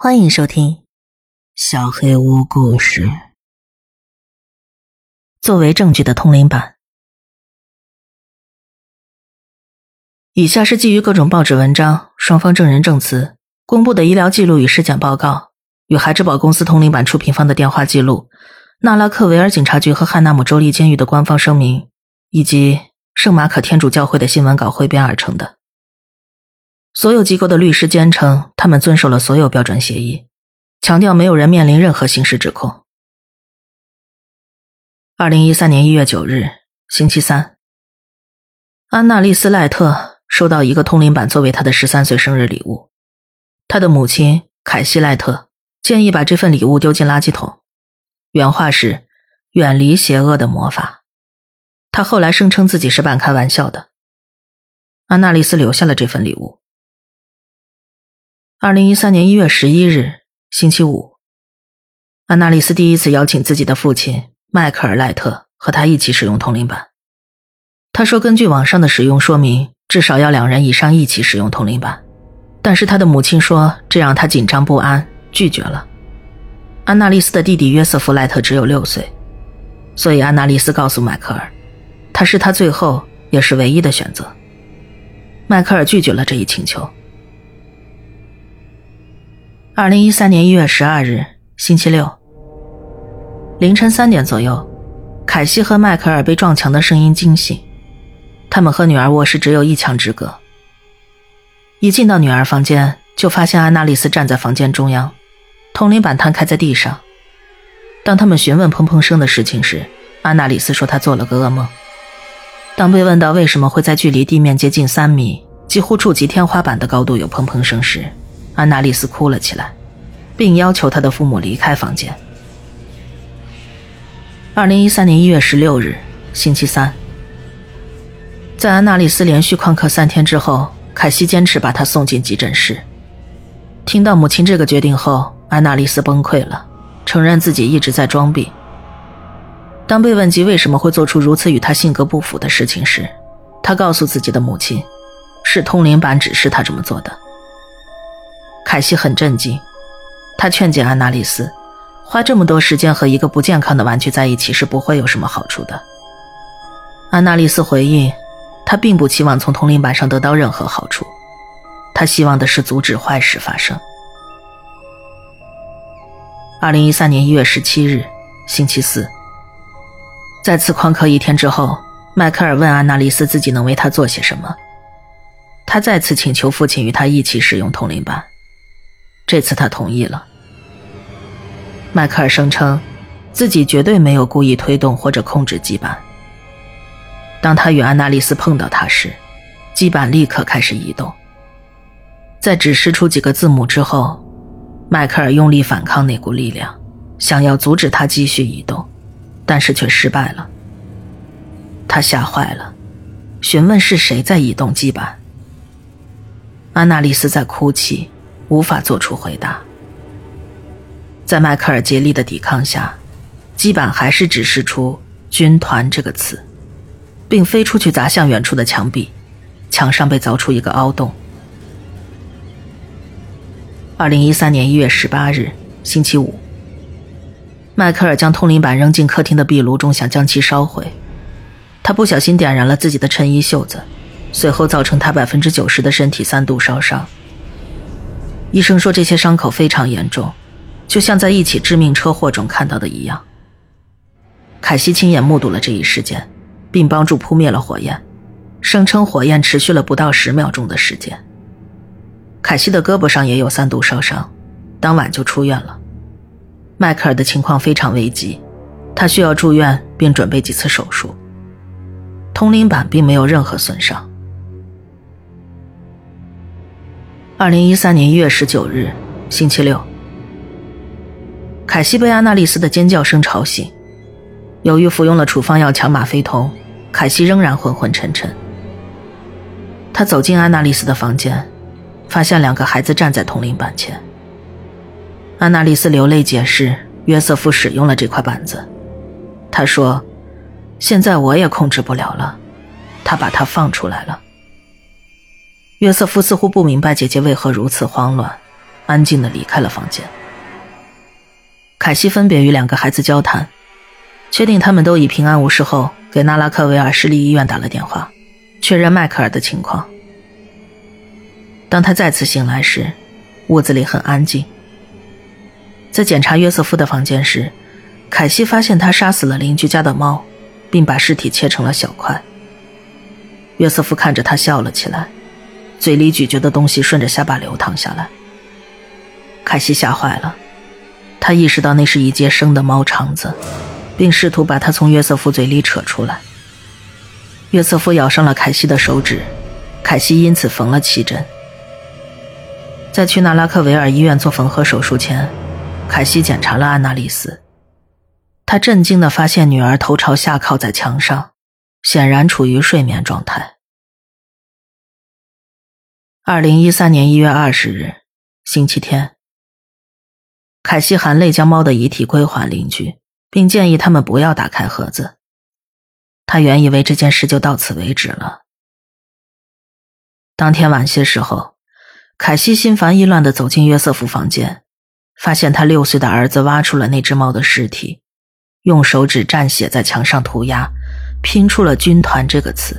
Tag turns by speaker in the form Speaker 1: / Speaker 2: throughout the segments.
Speaker 1: 欢迎收听《小黑屋故事》。作为证据的通灵版。以下是基于各种报纸文章、双方证人证词公布的医疗记录与尸检报告，与孩之宝公司通灵版出品方的电话记录、纳拉克维尔警察局和汉纳姆州立监狱的官方声明，以及圣马可天主教会的新闻稿汇编而成的。所有机构的律师坚称，他们遵守了所有标准协议，强调没有人面临任何刑事指控。二零一三年一月九日，星期三，安娜丽丝·赖特收到一个通灵板作为她的十三岁生日礼物。她的母亲凯西·赖特建议把这份礼物丢进垃圾桶，原话是“远离邪恶的魔法”。她后来声称自己是半开玩笑的。安娜丽丝留下了这份礼物。二零一三年一月十一日，星期五，安娜丽丝第一次邀请自己的父亲迈克尔·赖特和他一起使用通灵板。他说，根据网上的使用说明，至少要两人以上一起使用通灵板。但是他的母亲说，这让他紧张不安，拒绝了。安娜丽丝的弟弟约瑟夫·赖特只有六岁，所以安娜丽丝告诉迈克尔，他是他最后也是唯一的选择。迈克尔拒绝了这一请求。二零一三年一月十二日，星期六凌晨三点左右，凯西和迈克尔被撞墙的声音惊醒。他们和女儿卧室只有一墙之隔。一进到女儿房间，就发现安娜丽丝站在房间中央，通灵板摊开在地上。当他们询问砰砰声的事情时，安娜丽丝说她做了个噩梦。当被问到为什么会在距离地面接近三米、几乎触及天花板的高度有砰砰声时，安娜丽丝哭了起来，并要求她的父母离开房间。二零一三年一月十六日，星期三，在安娜丽丝连续旷课三天之后，凯西坚持把她送进急诊室。听到母亲这个决定后，安娜丽丝崩溃了，承认自己一直在装病。当被问及为什么会做出如此与她性格不符的事情时，她告诉自己的母亲，是通灵板指示她这么做的。凯西很震惊，他劝解安娜丽丝，花这么多时间和一个不健康的玩具在一起是不会有什么好处的。安娜丽丝回应，她并不期望从通灵板上得到任何好处，她希望的是阻止坏事发生。二零一三年一月十七日，星期四，再次旷课一天之后，迈克尔问安娜丽丝自己能为他做些什么，他再次请求父亲与他一起使用通灵板。这次他同意了。迈克尔声称，自己绝对没有故意推动或者控制基板。当他与安娜丽丝碰到他时，基板立刻开始移动。在指示出几个字母之后，迈克尔用力反抗那股力量，想要阻止他继续移动，但是却失败了。他吓坏了，询问是谁在移动基板。安娜丽丝在哭泣。无法做出回答。在迈克尔竭力的抵抗下，基板还是指示出“军团”这个词，并飞出去砸向远处的墙壁，墙上被凿出一个凹洞。二零一三年一月十八日，星期五，迈克尔将通灵板扔进客厅的壁炉中，想将其烧毁。他不小心点燃了自己的衬衣袖子，随后造成他百分之九十的身体三度烧伤。医生说这些伤口非常严重，就像在一起致命车祸中看到的一样。凯西亲眼目睹了这一事件，并帮助扑灭了火焰，声称火焰持续了不到十秒钟的时间。凯西的胳膊上也有三度烧伤，当晚就出院了。迈克尔的情况非常危急，他需要住院并准备几次手术。通灵板并没有任何损伤。二零一三年一月十九日，星期六。凯西被安娜丽丝的尖叫声吵醒。由于服用了处方药强吗啡酮，凯西仍然昏昏沉沉。他走进安娜丽丝的房间，发现两个孩子站在铜铃板前。安娜丽丝流泪解释，约瑟夫使用了这块板子。他说：“现在我也控制不了了，他把它放出来了。”约瑟夫似乎不明白姐姐为何如此慌乱，安静的离开了房间。凯西分别与两个孩子交谈，确定他们都已平安无事后，给纳拉克维尔市立医院打了电话，确认迈克尔的情况。当他再次醒来时，屋子里很安静。在检查约瑟夫的房间时，凯西发现他杀死了邻居家的猫，并把尸体切成了小块。约瑟夫看着他笑了起来，嘴里咀嚼的东西顺着下巴流淌下来。凯西吓坏了，他意识到那是一截生的猫肠子，并试图把它从约瑟夫嘴里扯出来。约瑟夫咬伤了凯西的手指，凯西因此缝了七针。在去纳拉克维尔医院做缝合手术前，凯西检查了安娜丽丝。他震惊地发现女儿头朝下靠在墙上，显然处于睡眠状态。二零一三年一月二十日，星期天。凯西含泪将猫的遗体归还邻居，并建议他们不要打开盒子。他原以为这件事就到此为止了。当天晚些时候。凯西心烦意乱地走进约瑟夫房间，发现他六岁的儿子挖出了那只猫的尸体，用手指蘸血在墙上涂鸦，拼出了“军团”这个词。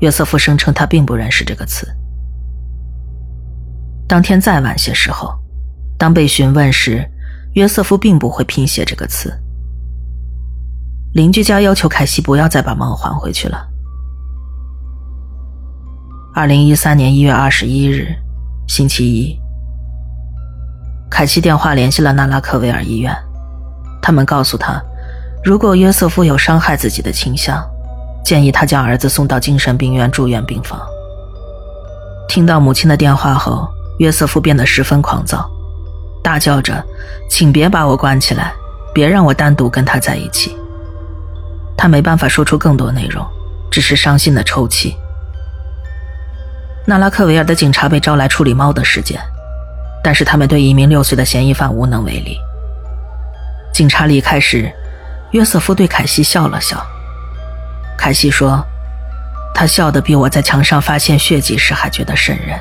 Speaker 1: 约瑟夫声称他并不认识这个词。当天再晚些时候，当被询问时，约瑟夫并不会拼写这个词。邻居家要求凯西不要再把猫还回去了。二零一三年一月二十一日，星期一。凯西电话联系了纳拉克维尔医院，他们告诉他，如果约瑟夫有伤害自己的倾向，建议他将儿子送到精神病院住院病房。听到母亲的电话后，约瑟夫变得十分狂躁，大叫着：“请别把我关起来，别让我单独跟他在一起。”他没办法说出更多内容，只是伤心的抽泣。纳拉克维尔的警察被招来处理猫的事件，但是他们对一名六岁的嫌疑犯无能为力。警察离开时，约瑟夫对凯西笑了笑。凯西说：“他笑得比我在墙上发现血迹时还觉得瘆人。”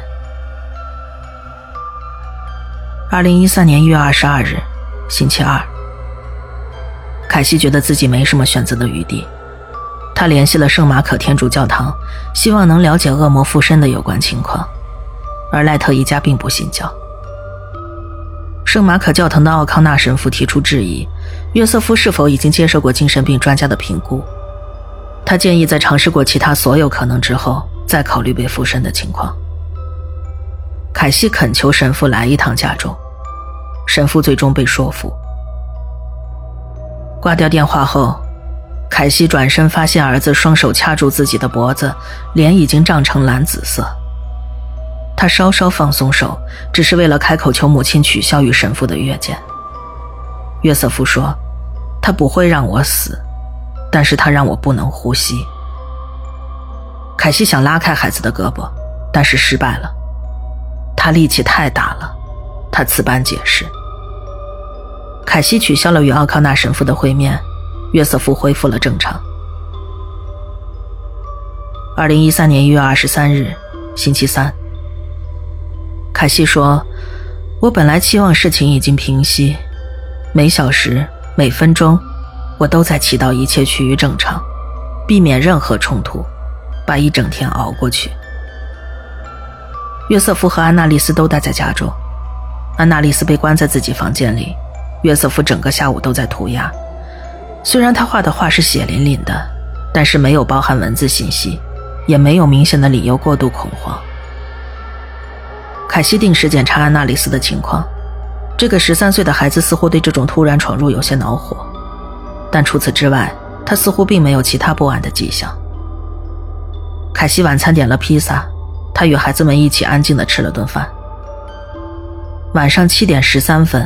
Speaker 1: 二零一三年一月二十二日，星期二。凯西觉得自己没什么选择的余地。他联系了圣马可天主教堂，希望能了解恶魔附身的有关情况，而赖特一家并不信教。圣马可教堂的奥康纳神父提出质疑：约瑟夫是否已经接受过精神病专家的评估？他建议在尝试过其他所有可能之后，再考虑被附身的情况。凯西恳求神父来一趟家中，神父最终被说服。挂掉电话后。凯西转身，发现儿子双手掐住自己的脖子，脸已经涨成蓝紫色。他稍稍放松手，只是为了开口求母亲取消与神父的约见。约瑟夫说：“他不会让我死，但是他让我不能呼吸。”凯西想拉开孩子的胳膊，但是失败了。他力气太大了，他此般解释。凯西取消了与奥康纳神父的会面。约瑟夫恢复了正常。二零一三年一月二十三日，星期三。凯西说：“我本来期望事情已经平息，每小时、每分钟，我都在祈祷一切趋于正常，避免任何冲突，把一整天熬过去。”约瑟夫和安娜丽丝都待在家中，安娜丽丝被关在自己房间里，约瑟夫整个下午都在涂鸦。虽然他画的画是血淋淋的，但是没有包含文字信息，也没有明显的理由过度恐慌。凯西定时检查安娜丽丝的情况，这个十三岁的孩子似乎对这种突然闯入有些恼火，但除此之外，他似乎并没有其他不安的迹象。凯西晚餐点了披萨，他与孩子们一起安静的吃了顿饭。晚上七点十三分，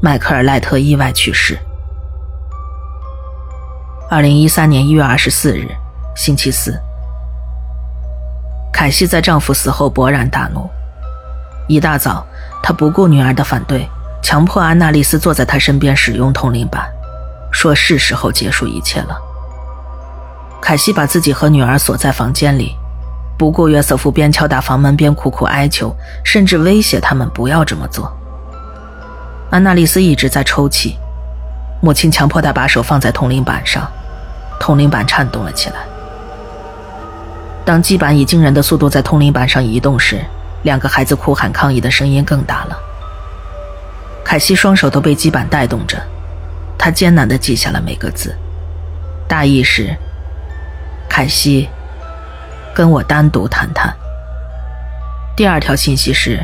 Speaker 1: 迈克尔·赖特意外去世。二零一三年一月二十四日，星期四。凯西在丈夫死后勃然大怒。一大早，她不顾女儿的反对，强迫安娜丽丝坐在她身边使用通灵板，说是时候结束一切了。凯西把自己和女儿锁在房间里，不顾约瑟夫边敲打房门边苦苦哀求，甚至威胁他们不要这么做。安娜丽丝一直在抽泣，母亲强迫她把手放在铜铃板上，铜铃板颤动了起来。当基板以惊人的速度在铜铃板上移动时，两个孩子哭喊抗议的声音更大了。凯西双手都被基板带动着，他艰难地记下了每个字，大意是：“凯西，跟我单独谈谈。”第二条信息是：“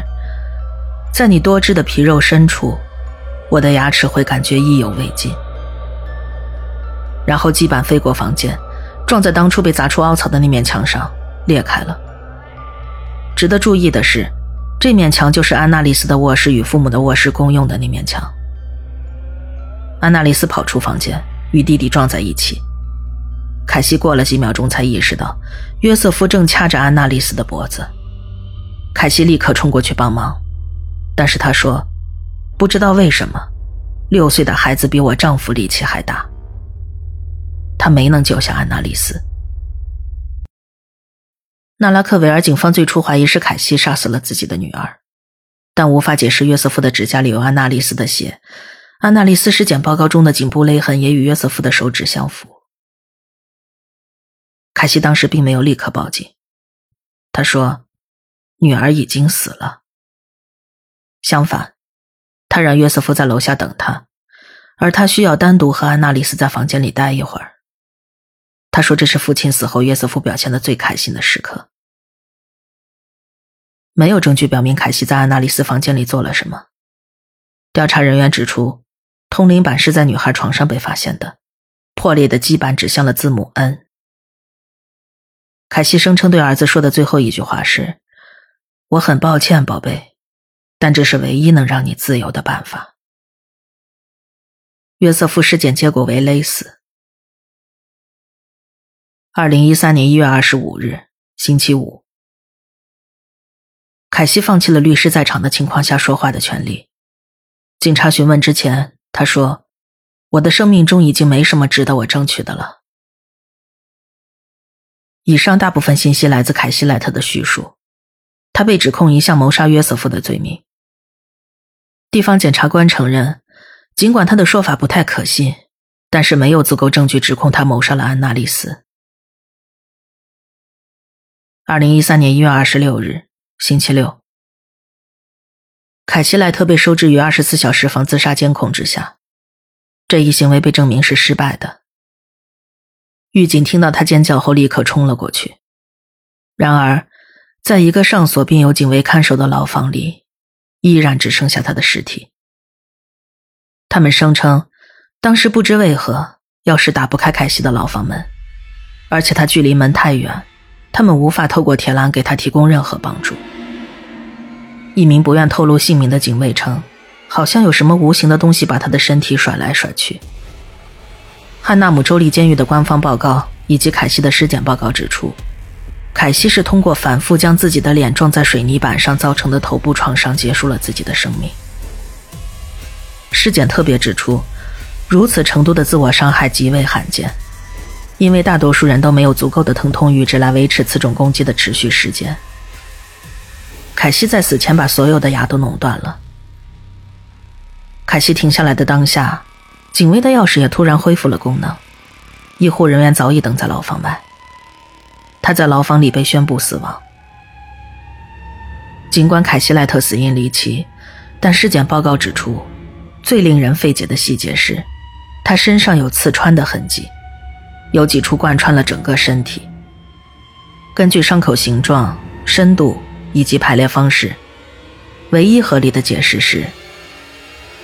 Speaker 1: 在你多汁的皮肉深处，我的牙齿会感觉意犹未尽。”然后基板飞过房间。撞在当初被砸出凹槽的那面墙上，裂开了。值得注意的是，这面墙就是安娜丽丝的卧室与父母的卧室共用的那面墙。安娜丽丝跑出房间，与弟弟撞在一起。凯西过了几秒钟才意识到，约瑟夫正掐着安娜丽丝的脖子。凯西立刻冲过去帮忙，但是他说：“不知道为什么，六岁的孩子比我丈夫力气还大。”他没能救下安娜丽丝。纳拉克维尔警方最初怀疑是凯西杀死了自己的女儿，但无法解释约瑟夫的指甲里有安娜丽丝的血。安娜丽丝尸检报告中的颈部勒痕也与约瑟夫的手指相符。凯西当时并没有立刻报警，他说：“女儿已经死了。”相反，他让约瑟夫在楼下等他，而他需要单独和安娜丽丝在房间里待一会儿。他说：“这是父亲死后约瑟夫表现的最开心的时刻。”没有证据表明凯西在安娜丽丝房间里做了什么。调查人员指出，通灵板是在女孩床上被发现的，破裂的基板指向了字母 N。凯西声称对儿子说的最后一句话是：“我很抱歉，宝贝，但这是唯一能让你自由的办法。”约瑟夫尸检结果为勒死。二零一三年一月二十五日，星期五，凯西放弃了律师在场的情况下说话的权利。警察询问之前，他说：“我的生命中已经没什么值得我争取的了。”以上大部分信息来自凯西莱特的叙述。他被指控一项谋杀约瑟夫的罪名。地方检察官承认，尽管他的说法不太可信，但是没有足够证据指控他谋杀了安娜丽丝。二零一三年一月二十六日，星期六，凯西莱特被收治于二十四小时防自杀监控之下，这一行为被证明是失败的。狱警听到他尖叫后，立刻冲了过去。然而，在一个上锁并有警卫看守的牢房里，依然只剩下他的尸体。他们声称，当时不知为何钥匙打不开凯西的牢房门，而且他距离门太远。他们无法透过铁栏给他提供任何帮助。一名不愿透露姓名的警卫称，好像有什么无形的东西把他的身体甩来甩去。汉纳姆州立监狱的官方报告以及凯西的尸检报告指出，凯西是通过反复将自己的脸撞在水泥板上造成的头部创伤结束了自己的生命。尸检特别指出，如此程度的自我伤害极为罕见。因为大多数人都没有足够的疼痛阈值来维持此种攻击的持续时间。凯西在死前把所有的牙都弄断了。凯西停下来的当下，警卫的钥匙也突然恢复了功能。医护人员早已等在牢房外。他在牢房里被宣布死亡。尽管凯西莱特死因离奇，但尸检报告指出，最令人费解的细节是，他身上有刺穿的痕迹。有几处贯穿了整个身体。根据伤口形状、深度以及排列方式，唯一合理的解释是，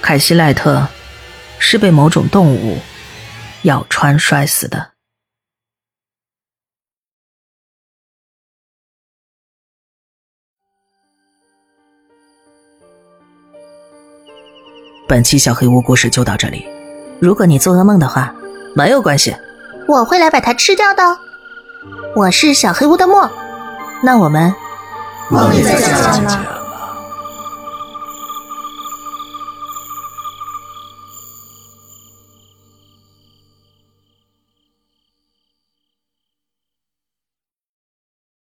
Speaker 1: 凯西赖特是被某种动物咬穿摔死的。本期小黑屋故事就到这里。如果你做噩梦的话，没有关系。
Speaker 2: 我会来把它吃掉的。我是小黑屋的墨，
Speaker 1: 那我们
Speaker 3: 梦里再见了。